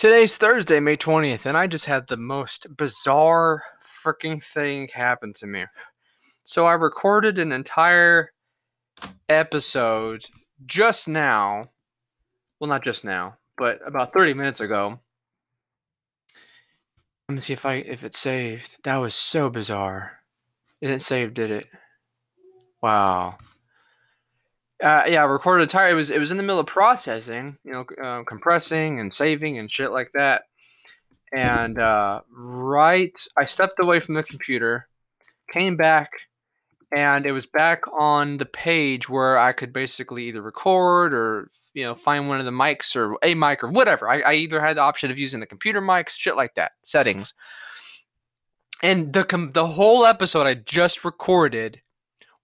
Today's Thursday, May 20th, and I just had the most bizarre freaking thing happen to me. So I recorded an entire episode just now. Well, not just now, but about 30 minutes ago. Let me see if I if it saved. That was so bizarre. It didn't save, did it? Wow. Uh, yeah, I recorded entire. It was it was in the middle of processing, you know, uh, compressing and saving and shit like that. And uh, right, I stepped away from the computer, came back, and it was back on the page where I could basically either record or you know find one of the mics or a mic or whatever. I, I either had the option of using the computer mics, shit like that, settings. And the com- the whole episode I just recorded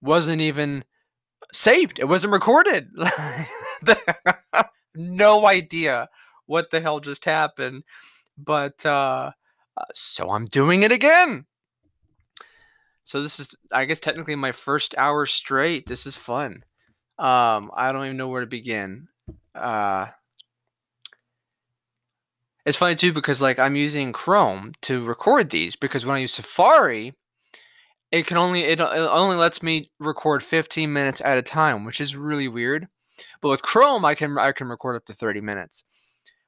wasn't even saved. It wasn't recorded. no idea what the hell just happened. But uh, uh, so I'm doing it again. So this is, I guess, technically my first hour straight. This is fun. Um, I don't even know where to begin. Uh, it's funny too because like I'm using Chrome to record these because when I use Safari, it can only it, it only lets me record 15 minutes at a time, which is really weird. But with Chrome, I can I can record up to 30 minutes.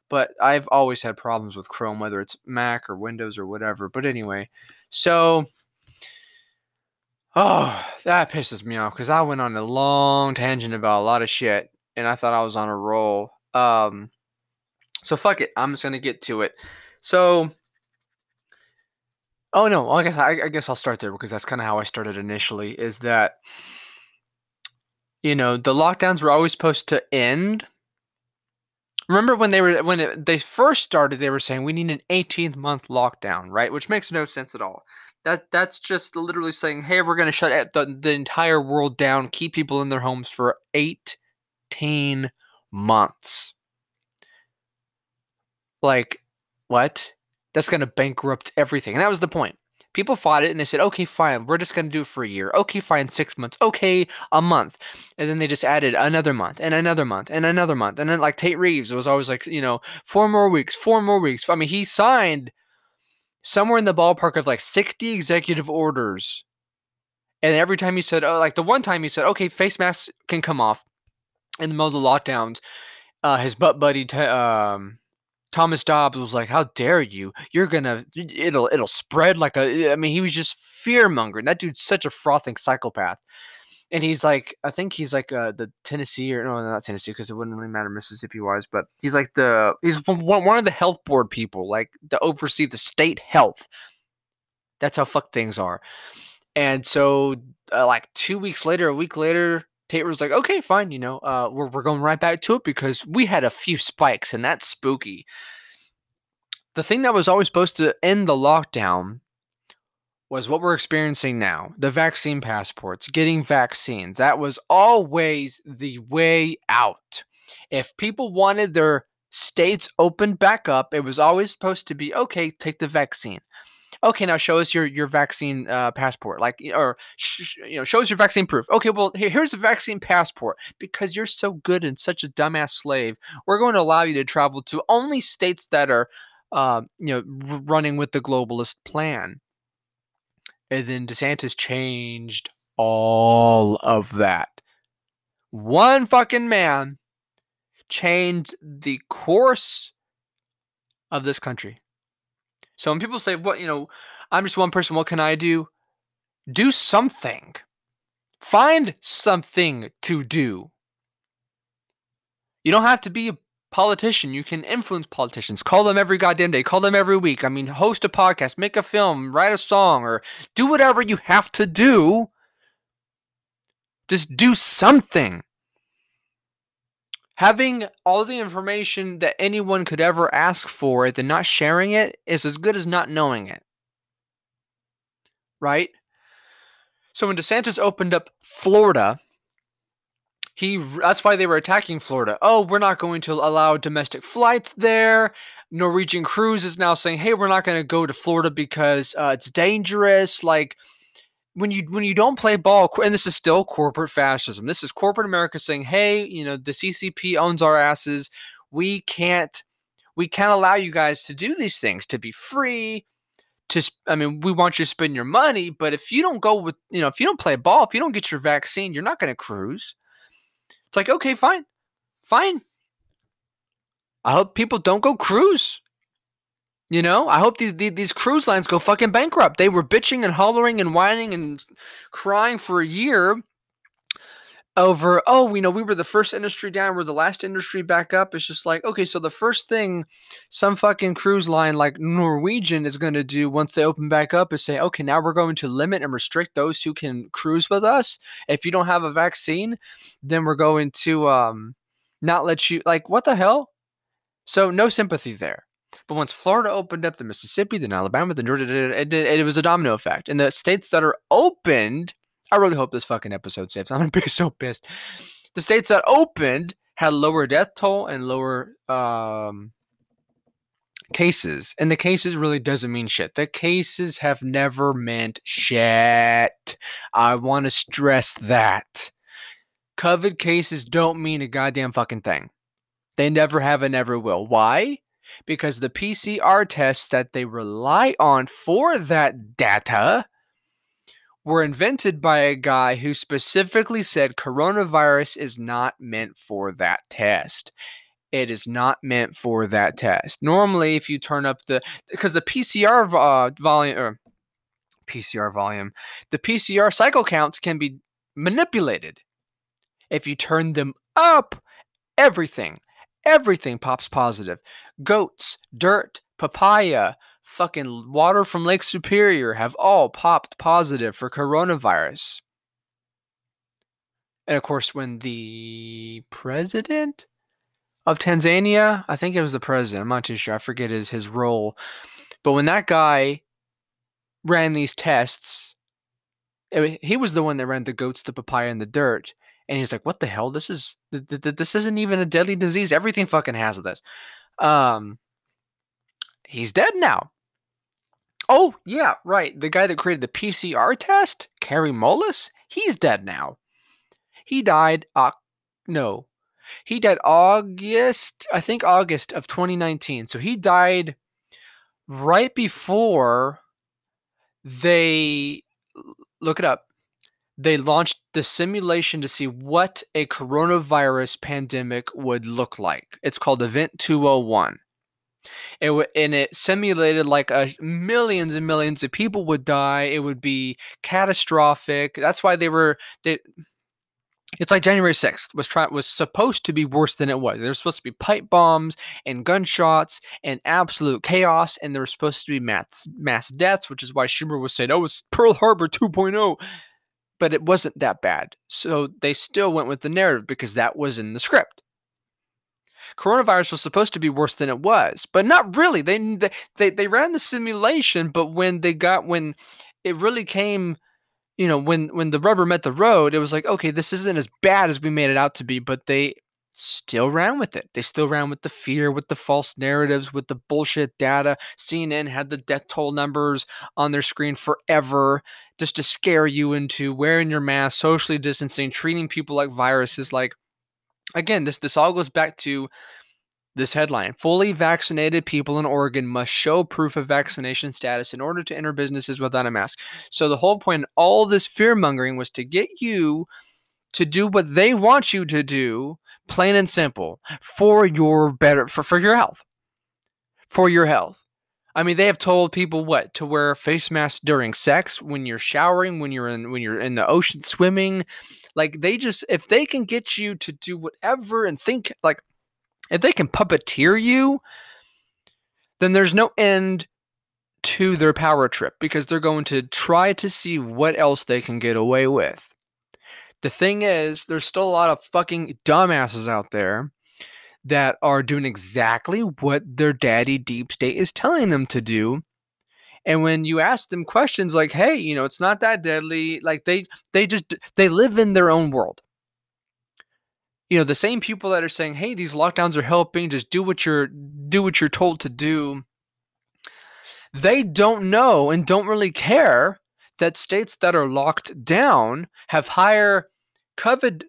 But I've always had problems with Chrome, whether it's Mac or Windows or whatever. But anyway, so oh, that pisses me off because I went on a long tangent about a lot of shit, and I thought I was on a roll. Um, so fuck it, I'm just gonna get to it. So Oh no, I guess I, I guess I'll start there because that's kind of how I started initially. Is that you know the lockdowns were always supposed to end. Remember when they were when it, they first started, they were saying we need an 18 month lockdown, right? Which makes no sense at all. That that's just literally saying, hey, we're going to shut the, the entire world down, keep people in their homes for 18 months. Like, what? That's going to bankrupt everything. And that was the point. People fought it and they said, okay, fine, we're just going to do it for a year. Okay, fine, six months. Okay, a month. And then they just added another month and another month and another month. And then, like Tate Reeves, it was always like, you know, four more weeks, four more weeks. I mean, he signed somewhere in the ballpark of like 60 executive orders. And every time he said, oh, like the one time he said, okay, face masks can come off in the middle of the lockdowns, uh, his butt buddy, t- um, Thomas Dobbs was like, "How dare you? You're gonna it'll it'll spread like a." I mean, he was just fear mongering. That dude's such a frothing psychopath. And he's like, I think he's like uh, the Tennessee or no, not Tennessee because it wouldn't really matter Mississippi wise, but he's like the he's one of the health board people, like to oversee the state health. That's how fuck things are. And so, uh, like two weeks later, a week later, Tate was like, okay, fine, you know, uh, we're, we're going right back to it because we had a few spikes and that's spooky. The thing that was always supposed to end the lockdown was what we're experiencing now the vaccine passports, getting vaccines. That was always the way out. If people wanted their states opened back up, it was always supposed to be okay, take the vaccine okay, now show us your your vaccine uh, passport, like or sh- you know, show us your vaccine proof. Okay, well here's a vaccine passport because you're so good and such a dumbass slave. We're going to allow you to travel to only states that are, uh, you know, r- running with the globalist plan. And then DeSantis changed all of that. One fucking man changed the course of this country. So when people say, "What you know, I'm just one person. What can I do?" Do something. Find something to do. You don't have to be a politician. You can influence politicians. Call them every goddamn day. Call them every week. I mean, host a podcast, make a film, write a song, or do whatever you have to do. Just do something having all the information that anyone could ever ask for and not sharing it is as good as not knowing it. Right? So when DeSantis opened up Florida, he that's why they were attacking Florida. Oh, we're not going to allow domestic flights there. Norwegian Cruise is now saying, "Hey, we're not going to go to Florida because uh, it's dangerous." Like when you when you don't play ball, and this is still corporate fascism. This is corporate America saying, "Hey, you know, the CCP owns our asses. We can't We can't allow you guys to do these things to be free. To I mean, we want you to spend your money, but if you don't go with, you know, if you don't play ball, if you don't get your vaccine, you're not going to cruise. It's like, okay, fine, fine. I hope people don't go cruise. You know, I hope these, these, these cruise lines go fucking bankrupt. They were bitching and hollering and whining and crying for a year over oh we know we were the first industry down we're the last industry back up. It's just like okay so the first thing some fucking cruise line like norwegian is going to do once they open back up is say okay now we're going to limit and restrict those who can cruise with us. If you don't have a vaccine then we're going to um not let you like what the hell? So no sympathy there but once Florida opened up, the Mississippi, then Alabama, then Georgia, it, was a domino effect. And the states that are opened I really hope this fucking episode saves. I'm gonna be so pissed. The states that opened had lower death toll and lower um, cases, and the cases really doesn't mean shit. The cases have never meant shit. I want to stress that. COVID cases don't mean a goddamn fucking thing. They never have and never will. Why? Because the PCR tests that they rely on for that data were invented by a guy who specifically said coronavirus is not meant for that test. It is not meant for that test. Normally, if you turn up the because the PCR uh, volume or PCR volume, the PCR cycle counts can be manipulated. If you turn them up, everything, everything pops positive. Goats, dirt, papaya, fucking water from Lake Superior have all popped positive for coronavirus. And of course, when the president of Tanzania, I think it was the president, I'm not too sure, I forget his, his role, but when that guy ran these tests, it, he was the one that ran the goats, the papaya, and the dirt. And he's like, "What the hell? This is this isn't even a deadly disease. Everything fucking has this." Um, he's dead now. Oh, yeah, right. The guy that created the PCR test, Kary Mullis, he's dead now. He died, uh, no, he died August, I think August of 2019. So he died right before they, look it up, they launched the simulation to see what a coronavirus pandemic would look like. It's called Event 201. It w- and it simulated like a millions and millions of people would die. It would be catastrophic. That's why they were they. It's like January sixth was try was supposed to be worse than it was. There was supposed to be pipe bombs and gunshots and absolute chaos, and there was supposed to be mass mass deaths, which is why Schumer was saying, "Oh, it's Pearl Harbor 2.0." But it wasn't that bad. So they still went with the narrative because that was in the script coronavirus was supposed to be worse than it was, but not really. They they they ran the simulation, but when they got when it really came, you know, when when the rubber met the road, it was like, okay, this isn't as bad as we made it out to be, but they still ran with it. They still ran with the fear, with the false narratives, with the bullshit data. CNN had the death toll numbers on their screen forever just to scare you into wearing your mask, socially distancing, treating people like viruses like again, this this all goes back to this headline fully vaccinated people in Oregon must show proof of vaccination status in order to enter businesses without a mask. So, the whole point, all this fear mongering was to get you to do what they want you to do, plain and simple, for your better, for, for your health. For your health. I mean, they have told people what to wear face masks during sex, when you're showering, when you're in when you're in the ocean swimming, like they just if they can get you to do whatever and think like if they can puppeteer you, then there's no end to their power trip because they're going to try to see what else they can get away with. The thing is, there's still a lot of fucking dumbasses out there that are doing exactly what their daddy deep state is telling them to do and when you ask them questions like, "Hey, you know, it's not that deadly," like they they just they live in their own world. You know, the same people that are saying, "Hey, these lockdowns are helping, just do what you're do what you're told to do." They don't know and don't really care that states that are locked down have higher COVID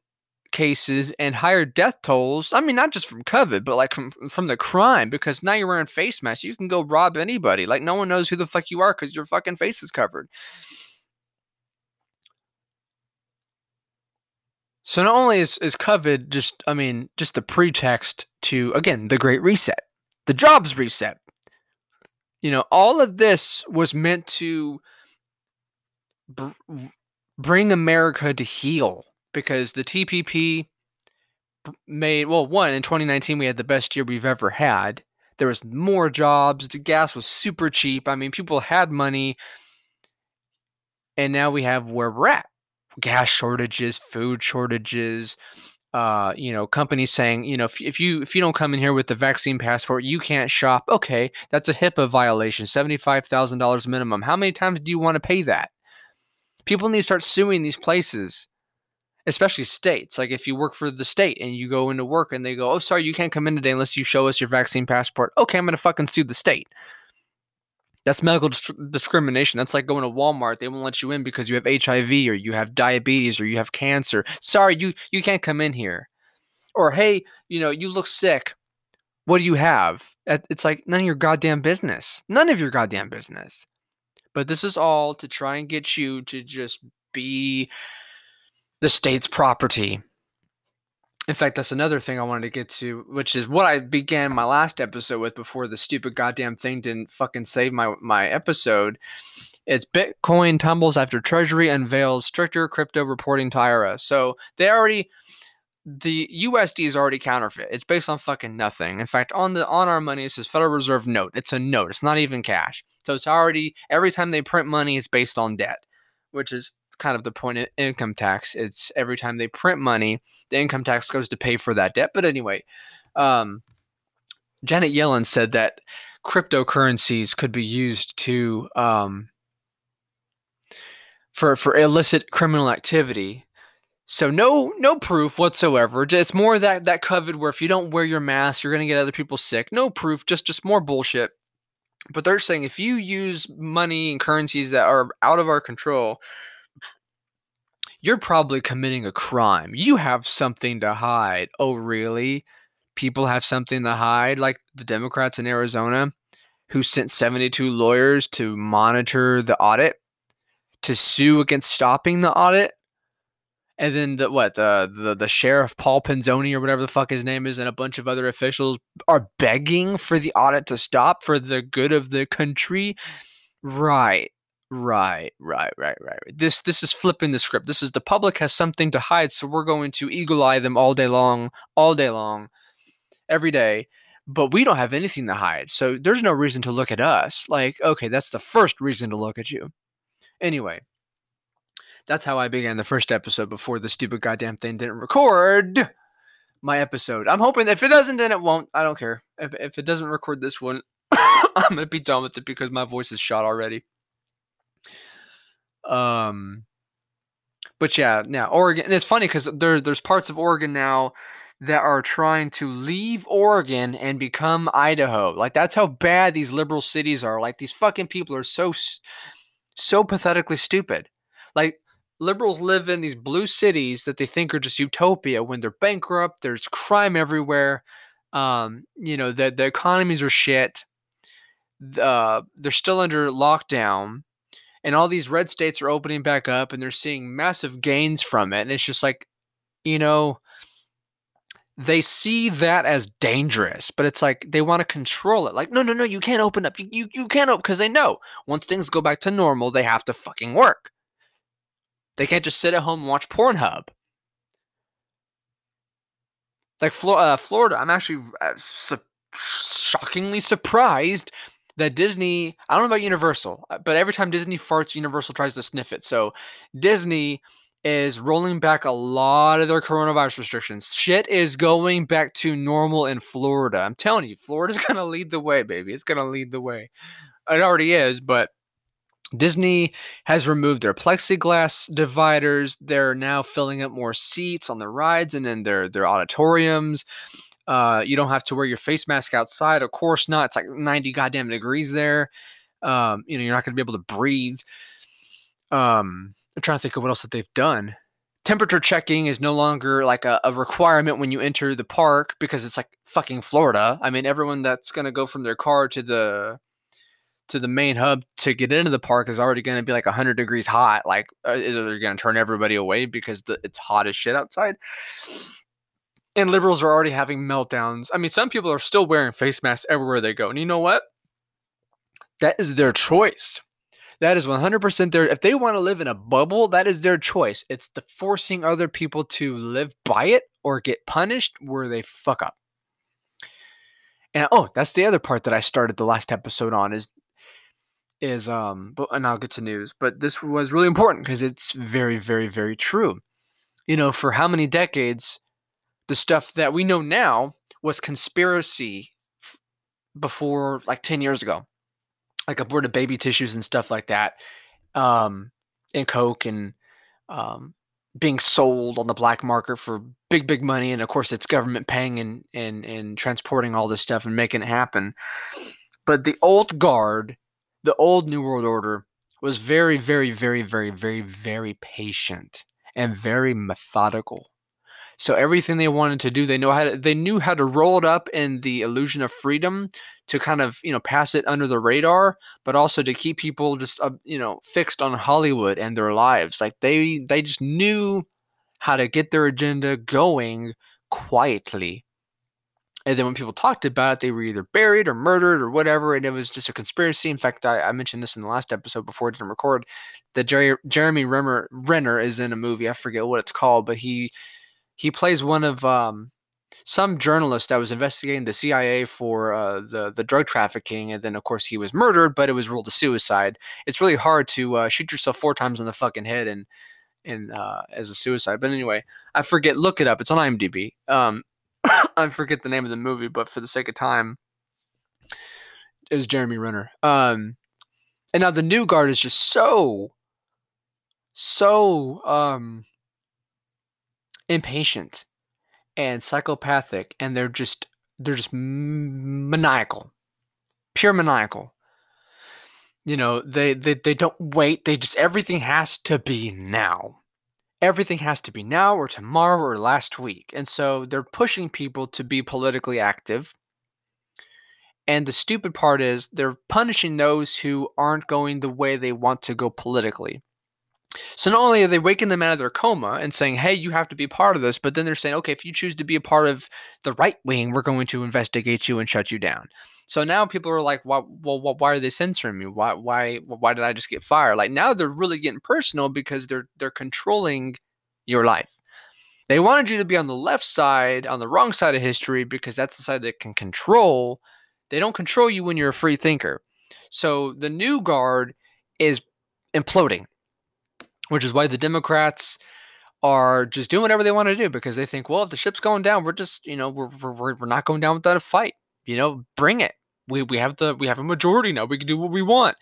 cases and higher death tolls. I mean, not just from COVID, but like from from the crime because now you're wearing face masks. You can go rob anybody. Like no one knows who the fuck you are because your fucking face is covered. So not only is, is COVID just, I mean, just the pretext to again the Great Reset, the jobs reset. You know, all of this was meant to br- bring America to heel because the TPP made well one in 2019 we had the best year we've ever had. There was more jobs, the gas was super cheap. I mean, people had money. And now we have where we're at. Gas shortages, food shortages, uh, you know, companies saying, you know, if, if you if you don't come in here with the vaccine passport, you can't shop. Okay, that's a HIPAA violation, seventy five thousand dollars minimum. How many times do you want to pay that? People need to start suing these places, especially states. Like if you work for the state and you go into work and they go, "Oh, sorry, you can't come in today unless you show us your vaccine passport." Okay, I'm gonna fucking sue the state. That's medical dis- discrimination. That's like going to Walmart. They won't let you in because you have HIV or you have diabetes or you have cancer. Sorry, you you can't come in here. Or hey, you know, you look sick. What do you have? Uh, it's like none of your goddamn business. None of your goddamn business. But this is all to try and get you to just be the state's property. In fact, that's another thing I wanted to get to, which is what I began my last episode with before the stupid goddamn thing didn't fucking save my my episode. It's Bitcoin tumbles after Treasury unveils stricter crypto reporting to IRS. So they already the USD is already counterfeit. It's based on fucking nothing. In fact, on the on our money, it says Federal Reserve note. It's a note. It's not even cash. So it's already every time they print money, it's based on debt, which is kind of the point of income tax. It's every time they print money, the income tax goes to pay for that debt. But anyway, um, Janet Yellen said that cryptocurrencies could be used to um, for for illicit criminal activity so no no proof whatsoever. It's more that that COVID where if you don't wear your mask, you're gonna get other people sick. No proof, just just more bullshit. But they're saying if you use money and currencies that are out of our control, you're probably committing a crime. You have something to hide. Oh, really? People have something to hide, like the Democrats in Arizona, who sent 72 lawyers to monitor the audit, to sue against stopping the audit and then the what the, the the sheriff Paul Penzoni or whatever the fuck his name is, and a bunch of other officials are begging for the audit to stop for the good of the country. Right, right, right, right, right. This this is flipping the script. This is the public has something to hide, so we're going to eagle eye them all day long, all day long, every day. But we don't have anything to hide, so there's no reason to look at us. Like, okay, that's the first reason to look at you. Anyway, that's how I began the first episode before the stupid goddamn thing didn't record my episode. I'm hoping if it doesn't, then it won't. I don't care. If, if it doesn't record this one, I'm gonna be done with it because my voice is shot already. Um, but yeah, now Oregon. And it's funny because there there's parts of Oregon now that are trying to leave Oregon and become Idaho. Like that's how bad these liberal cities are. Like these fucking people are so so pathetically stupid. Like liberals live in these blue cities that they think are just utopia when they're bankrupt there's crime everywhere um, you know the, the economies are shit uh, they're still under lockdown and all these red states are opening back up and they're seeing massive gains from it and it's just like you know they see that as dangerous but it's like they want to control it like no no no you can't open up you, you, you can't open because they know once things go back to normal they have to fucking work they can't just sit at home and watch Pornhub. Like uh, Florida, I'm actually uh, shockingly surprised that Disney, I don't know about Universal, uh, but every time Disney farts, Universal tries to sniff it. So Disney is rolling back a lot of their coronavirus restrictions. Shit is going back to normal in Florida. I'm telling you, Florida's going to lead the way, baby. It's going to lead the way. It already is, but Disney has removed their plexiglass dividers. They're now filling up more seats on the rides and in their their auditoriums. Uh, you don't have to wear your face mask outside. Of course not. It's like 90 goddamn degrees there. Um, you know, you're not going to be able to breathe. Um, I'm trying to think of what else that they've done temperature checking is no longer like a, a, requirement when you enter the park because it's like fucking Florida. I mean, everyone that's gonna go from their car to the to the main hub to get into the park is already gonna be like 100 degrees hot. Like, uh, is they're gonna turn everybody away because the, it's hot as shit outside? And liberals are already having meltdowns. I mean, some people are still wearing face masks everywhere they go, and you know what? That is their choice. That is 100% their if they want to live in a bubble, that is their choice. It's the forcing other people to live by it or get punished where they fuck up. And oh, that's the other part that I started the last episode on is is um but and I'll get to news, but this was really important because it's very very very true. You know, for how many decades the stuff that we know now was conspiracy before like 10 years ago like aborted baby tissues and stuff like that, um, and coke and um, being sold on the black market for big big money, and of course it's government paying and and and transporting all this stuff and making it happen. But the old guard, the old New World Order, was very very very very very very patient and very methodical. So everything they wanted to do, they know how to, they knew how to roll it up in the illusion of freedom to kind of you know pass it under the radar, but also to keep people just uh, you know fixed on Hollywood and their lives. Like they they just knew how to get their agenda going quietly. And then when people talked about it, they were either buried or murdered or whatever, and it was just a conspiracy. In fact, I, I mentioned this in the last episode before I didn't record that Jerry, Jeremy Renner, Renner is in a movie. I forget what it's called, but he he plays one of um, some journalist that was investigating the CIA for uh, the the drug trafficking, and then of course he was murdered, but it was ruled a suicide. It's really hard to uh, shoot yourself four times in the fucking head and and uh, as a suicide. But anyway, I forget. Look it up. It's on IMDb. Um, I forget the name of the movie, but for the sake of time, it was Jeremy Renner. Um, and now the new guard is just so so um impatient and psychopathic and they're just they're just maniacal pure maniacal. You know they, they they don't wait they just everything has to be now. Everything has to be now or tomorrow or last week. And so they're pushing people to be politically active. And the stupid part is they're punishing those who aren't going the way they want to go politically so not only are they waking them out of their coma and saying, "Hey, you have to be part of this," but then they're saying, "Okay, if you choose to be a part of the right wing, we're going to investigate you and shut you down." So now people are like, "Why? Well, why are they censoring me? Why? Why? Why did I just get fired?" Like now they're really getting personal because they're they're controlling your life. They wanted you to be on the left side, on the wrong side of history, because that's the side that can control. They don't control you when you're a free thinker. So the new guard is imploding which is why the Democrats are just doing whatever they want to do because they think, well, if the ship's going down, we're just, you know, we're, we're, we're not going down without a fight. You know, bring it. We, we have the we have a majority now. We can do what we want.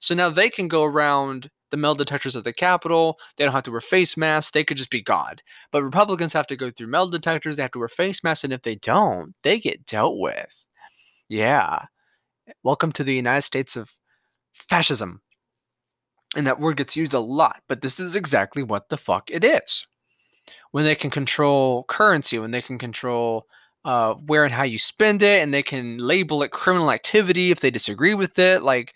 So now they can go around the metal detectors at the Capitol. They don't have to wear face masks. They could just be God. But Republicans have to go through metal detectors. They have to wear face masks. And if they don't, they get dealt with. Yeah. Welcome to the United States of fascism. And that word gets used a lot, but this is exactly what the fuck it is. When they can control currency, when they can control uh, where and how you spend it, and they can label it criminal activity if they disagree with it, like,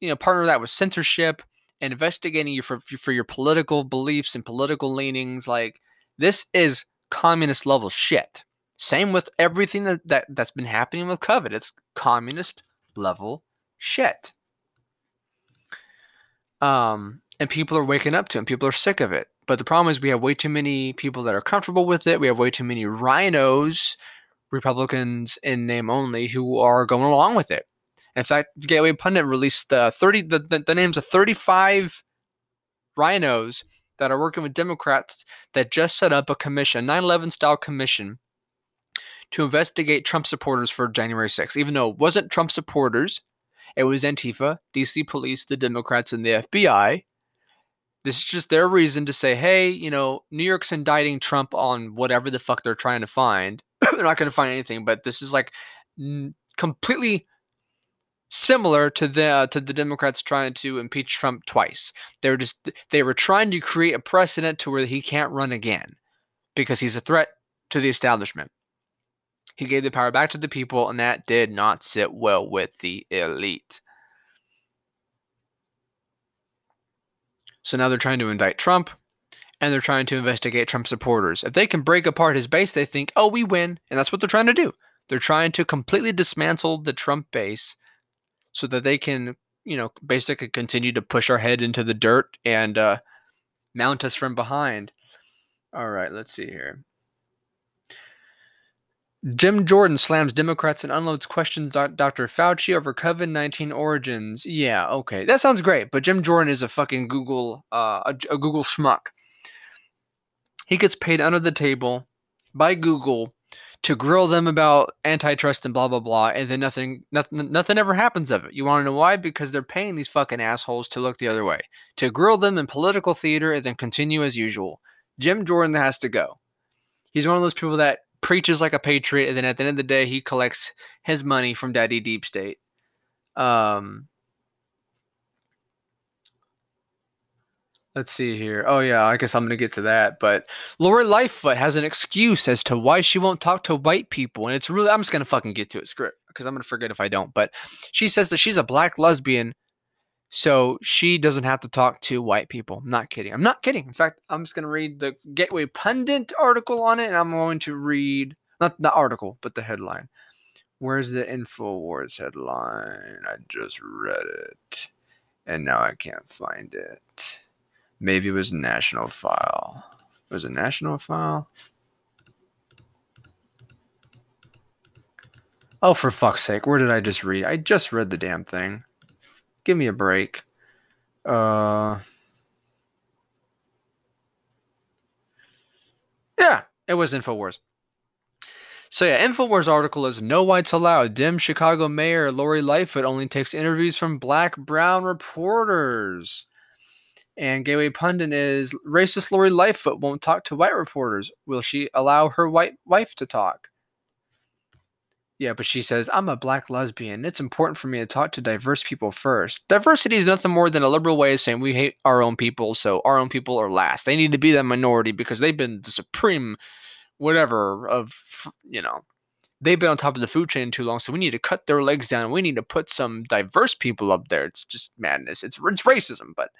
you know, partner that with censorship and investigating you for, for your political beliefs and political leanings. Like, this is communist level shit. Same with everything that, that, that's been happening with COVID. It's communist level shit. Um, and people are waking up to it. People are sick of it. But the problem is we have way too many people that are comfortable with it. We have way too many rhinos, Republicans in name only, who are going along with it. In fact, Gateway Pundit released the 30 the, the, names of 35 rhinos that are working with Democrats that just set up a commission, 9/11 style commission, to investigate Trump supporters for January 6th. Even though it wasn't Trump supporters, it was Antifa, DC police, the Democrats, and the FBI. This is just their reason to say, hey, you know, New York's indicting Trump on whatever the fuck they're trying to find. they're not going to find anything, but this is like n- completely similar to the uh, to the Democrats trying to impeach Trump twice. They were just they were trying to create a precedent to where he can't run again because he's a threat to the establishment. He gave the power back to the people, and that did not sit well with the elite. So now they're trying to indict Trump and they're trying to investigate Trump supporters. If they can break apart his base, they think, oh, we win. And that's what they're trying to do. They're trying to completely dismantle the Trump base so that they can, you know, basically continue to push our head into the dirt and uh, mount us from behind. All right, let's see here. Jim Jordan slams Democrats and unloads questions Dr. Fauci over COVID 19 origins. Yeah, okay. That sounds great, but Jim Jordan is a fucking Google, uh, a, a Google schmuck. He gets paid under the table by Google to grill them about antitrust and blah blah blah, and then nothing, nothing, nothing ever happens of it. You want to know why? Because they're paying these fucking assholes to look the other way, to grill them in political theater, and then continue as usual. Jim Jordan has to go. He's one of those people that preaches like a patriot, and then at the end of the day, he collects his money from Daddy Deep State. Um, let's see here. Oh yeah, I guess I'm gonna get to that. But Lori Lightfoot has an excuse as to why she won't talk to white people, and it's really I'm just gonna fucking get to it, script because I'm gonna forget if I don't. But she says that she's a black lesbian so she doesn't have to talk to white people. I'm not kidding. I'm not kidding. In fact, I'm just going to read the Gateway Pundit article on it, and I'm going to read not the article, but the headline. Where's the InfoWars headline? I just read it, and now I can't find it. Maybe it was National File. Was it National File? Oh, for fuck's sake, where did I just read? I just read the damn thing. Give me a break. Uh, yeah, it was InfoWars. So yeah, InfoWars article is no whites allowed. Dim Chicago Mayor Lori Lightfoot only takes interviews from black brown reporters. And Gateway Pundit is racist Lori Lightfoot won't talk to white reporters. Will she allow her white wife to talk? Yeah, but she says, I'm a black lesbian. It's important for me to talk to diverse people first. Diversity is nothing more than a liberal way of saying we hate our own people, so our own people are last. They need to be that minority because they've been the supreme whatever of, you know, they've been on top of the food chain too long, so we need to cut their legs down. We need to put some diverse people up there. It's just madness. It's, it's racism, but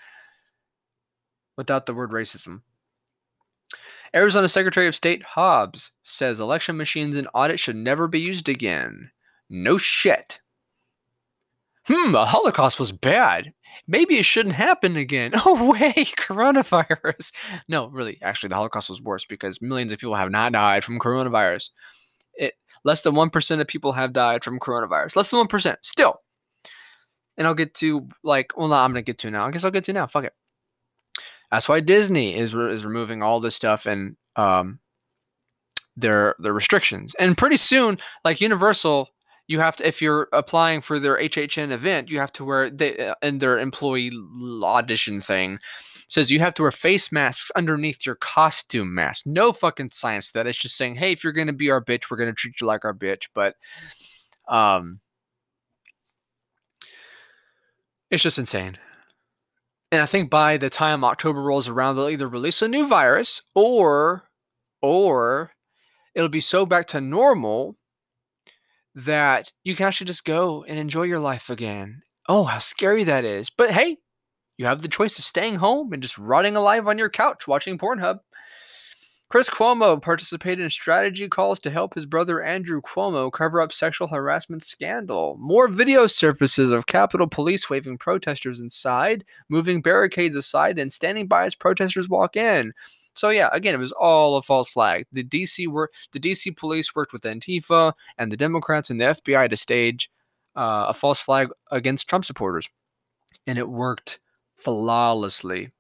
without the word racism. Arizona Secretary of State Hobbs says election machines and audit should never be used again. No shit. Hmm, the Holocaust was bad. Maybe it shouldn't happen again. Oh, wait, coronavirus. No, really, actually, the Holocaust was worse because millions of people have not died from coronavirus. It less than one percent of people have died from coronavirus. Less than one percent. Still. And I'll get to like, well, no, I'm gonna get to now. I guess I'll get to now. Fuck it. That's why Disney is re- is removing all this stuff and um, their their restrictions. And pretty soon, like Universal, you have to if you're applying for their HHN event, you have to wear they uh, in their employee audition thing says you have to wear face masks underneath your costume mask. No fucking science to that. It's just saying, hey, if you're gonna be our bitch, we're gonna treat you like our bitch. But um, it's just insane. And I think by the time October rolls around, they'll either release a new virus or or it'll be so back to normal that you can actually just go and enjoy your life again. Oh, how scary that is. But hey, you have the choice of staying home and just rotting alive on your couch watching Pornhub. Chris Cuomo participated in strategy calls to help his brother Andrew Cuomo cover up sexual harassment scandal. More video surfaces of Capitol Police waving protesters inside, moving barricades aside, and standing by as protesters walk in. So yeah, again, it was all a false flag. The DC were the DC police worked with Antifa and the Democrats and the FBI to stage uh, a false flag against Trump supporters, and it worked flawlessly.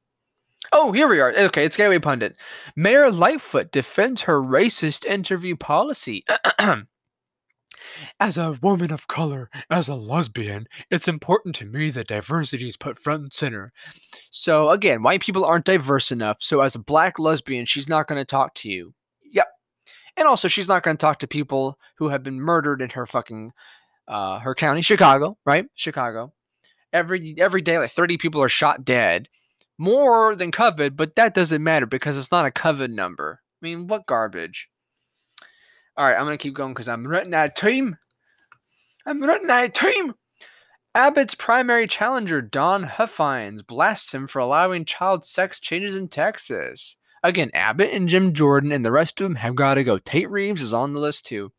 Oh, here we are. Okay, it's Gateway Pundit. Mayor Lightfoot defends her racist interview policy. As a woman of color, as a lesbian, it's important to me that diversity is put front and center. So, again, white people aren't diverse enough. So, as a black lesbian, she's not going to talk to you. Yep. And also, she's not going to talk to people who have been murdered in her fucking uh, her county, Chicago, right? Chicago. Every every day, like 30 people are shot dead, more than COVID, but that doesn't matter because it's not a COVID number. I mean, what garbage? All right, I'm gonna keep going because I'm running out of time. I'm running out of time. Abbott's primary challenger, Don Huffines, blasts him for allowing child sex changes in Texas. Again, Abbott and Jim Jordan and the rest of them have got to go. Tate Reeves is on the list too.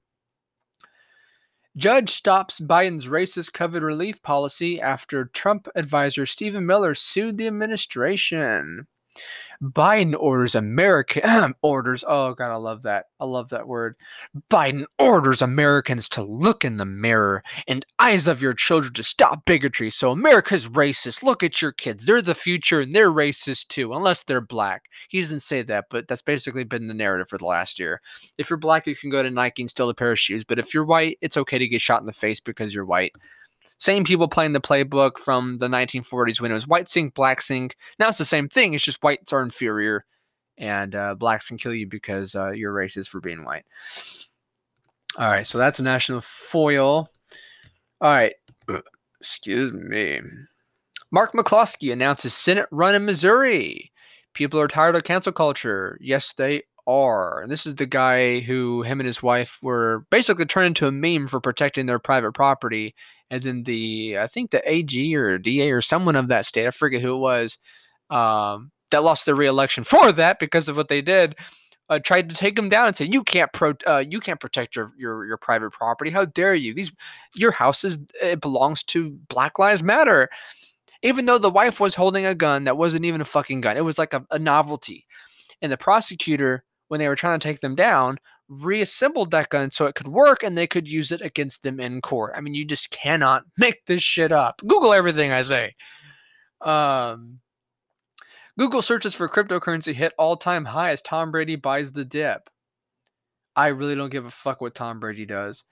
Judge stops Biden's racist COVID relief policy after Trump advisor Stephen Miller sued the administration. Biden orders American orders. Oh god, I love that. I love that word. Biden orders Americans to look in the mirror and eyes of your children to stop bigotry. So America's racist. Look at your kids. They're the future and they're racist too, unless they're black. He doesn't say that, but that's basically been the narrative for the last year. If you're black, you can go to Nike and steal a pair of shoes, but if you're white, it's okay to get shot in the face because you're white. Same people playing the playbook from the 1940s when it was white sink, black sink. Now it's the same thing. It's just whites are inferior, and uh, blacks can kill you because uh, you're racist for being white. All right, so that's a National File. All right, excuse me. Mark McCloskey announces Senate run in Missouri. People are tired of cancel culture. Yes, they are. And this is the guy who him and his wife were basically turned into a meme for protecting their private property and then the I think the AG or DA or someone of that state, I forget who it was, um, that lost their reelection for that because of what they did. Uh, tried to take him down and say you can't pro uh, you can't protect your, your your private property. How dare you? These your house is it belongs to Black Lives Matter. Even though the wife was holding a gun that wasn't even a fucking gun, it was like a, a novelty. And the prosecutor, when they were trying to take them down, reassembled that gun so it could work and they could use it against them in court. I mean, you just cannot make this shit up. Google everything I say. Um, Google searches for cryptocurrency hit all time high as Tom Brady buys the dip. I really don't give a fuck what Tom Brady does.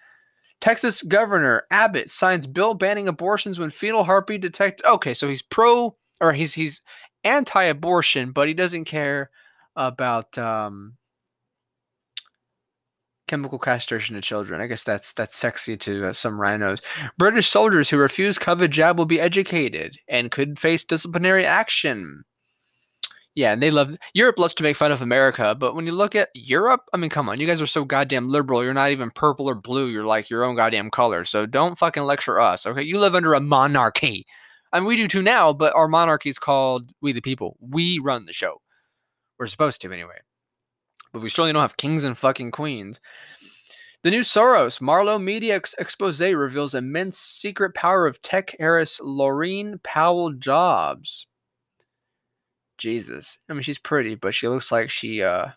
Texas Governor Abbott signs bill banning abortions when fetal heartbeat detected. Okay, so he's pro or he's he's anti-abortion, but he doesn't care about um, chemical castration of children. I guess that's that's sexy to uh, some rhinos. British soldiers who refuse COVID jab will be educated and could face disciplinary action. Yeah, and they love Europe loves to make fun of America, but when you look at Europe, I mean, come on, you guys are so goddamn liberal. You're not even purple or blue. You're like your own goddamn color. So don't fucking lecture us, okay? You live under a monarchy. I mean, we do too now, but our monarchy is called We the People. We run the show. We're supposed to, anyway but we surely don't have kings and fucking queens. The new Soros Marlowe Media ex- expose reveals immense secret power of tech heiress Laurene Powell Jobs. Jesus. I mean, she's pretty, but she looks like she, uh,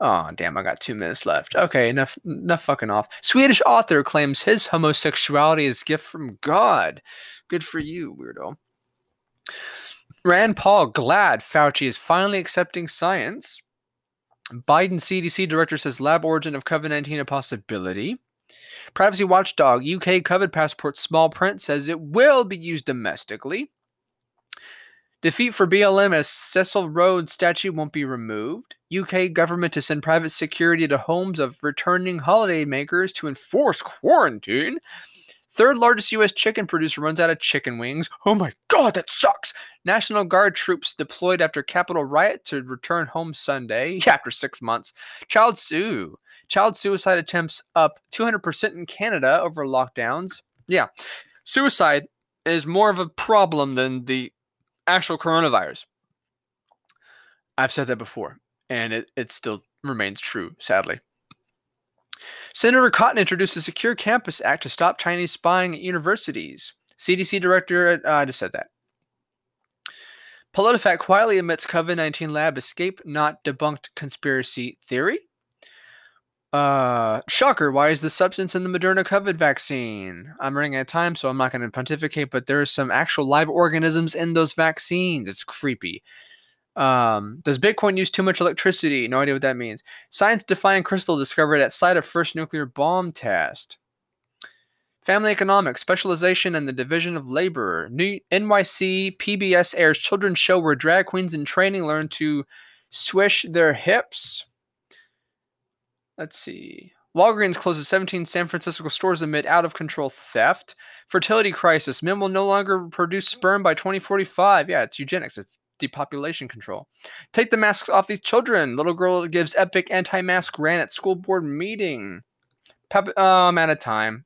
Oh, damn, I got two minutes left. Okay, enough enough fucking off. Swedish author claims his homosexuality is gift from God. Good for you, weirdo. Rand Paul glad Fauci is finally accepting science. Biden CDC director says lab origin of COVID 19 a possibility. Privacy watchdog UK COVID passport small print says it will be used domestically. Defeat for BLM as Cecil Rhodes statue won't be removed. UK government to send private security to homes of returning holiday makers to enforce quarantine. Third largest U.S. chicken producer runs out of chicken wings. Oh my god, that sucks! National Guard troops deployed after Capitol riot to return home Sunday after six months. Child sue. Child suicide attempts up 200% in Canada over lockdowns. Yeah, suicide is more of a problem than the actual coronavirus. I've said that before, and it, it still remains true, sadly. Senator Cotton introduced the Secure Campus Act to stop Chinese spying at universities. CDC director, uh, I just said that. PolitiFact quietly admits COVID 19 lab escape, not debunked conspiracy theory. Uh, shocker. Why is the substance in the Moderna COVID vaccine? I'm running out of time, so I'm not going to pontificate, but there are some actual live organisms in those vaccines. It's creepy. Um, does Bitcoin use too much electricity? No idea what that means. Science defying crystal discovered at site of first nuclear bomb test. Family economics, specialization and the division of labor. New NYC PBS airs children's show where drag queens in training learn to swish their hips. Let's see. Walgreens closes 17 San Francisco stores amid out of control theft. Fertility crisis. Men will no longer produce sperm by 2045. Yeah, it's eugenics. It's depopulation control. Take the masks off these children. Little girl gives epic anti mask rant at school board meeting. Pep- um, I'm out of time.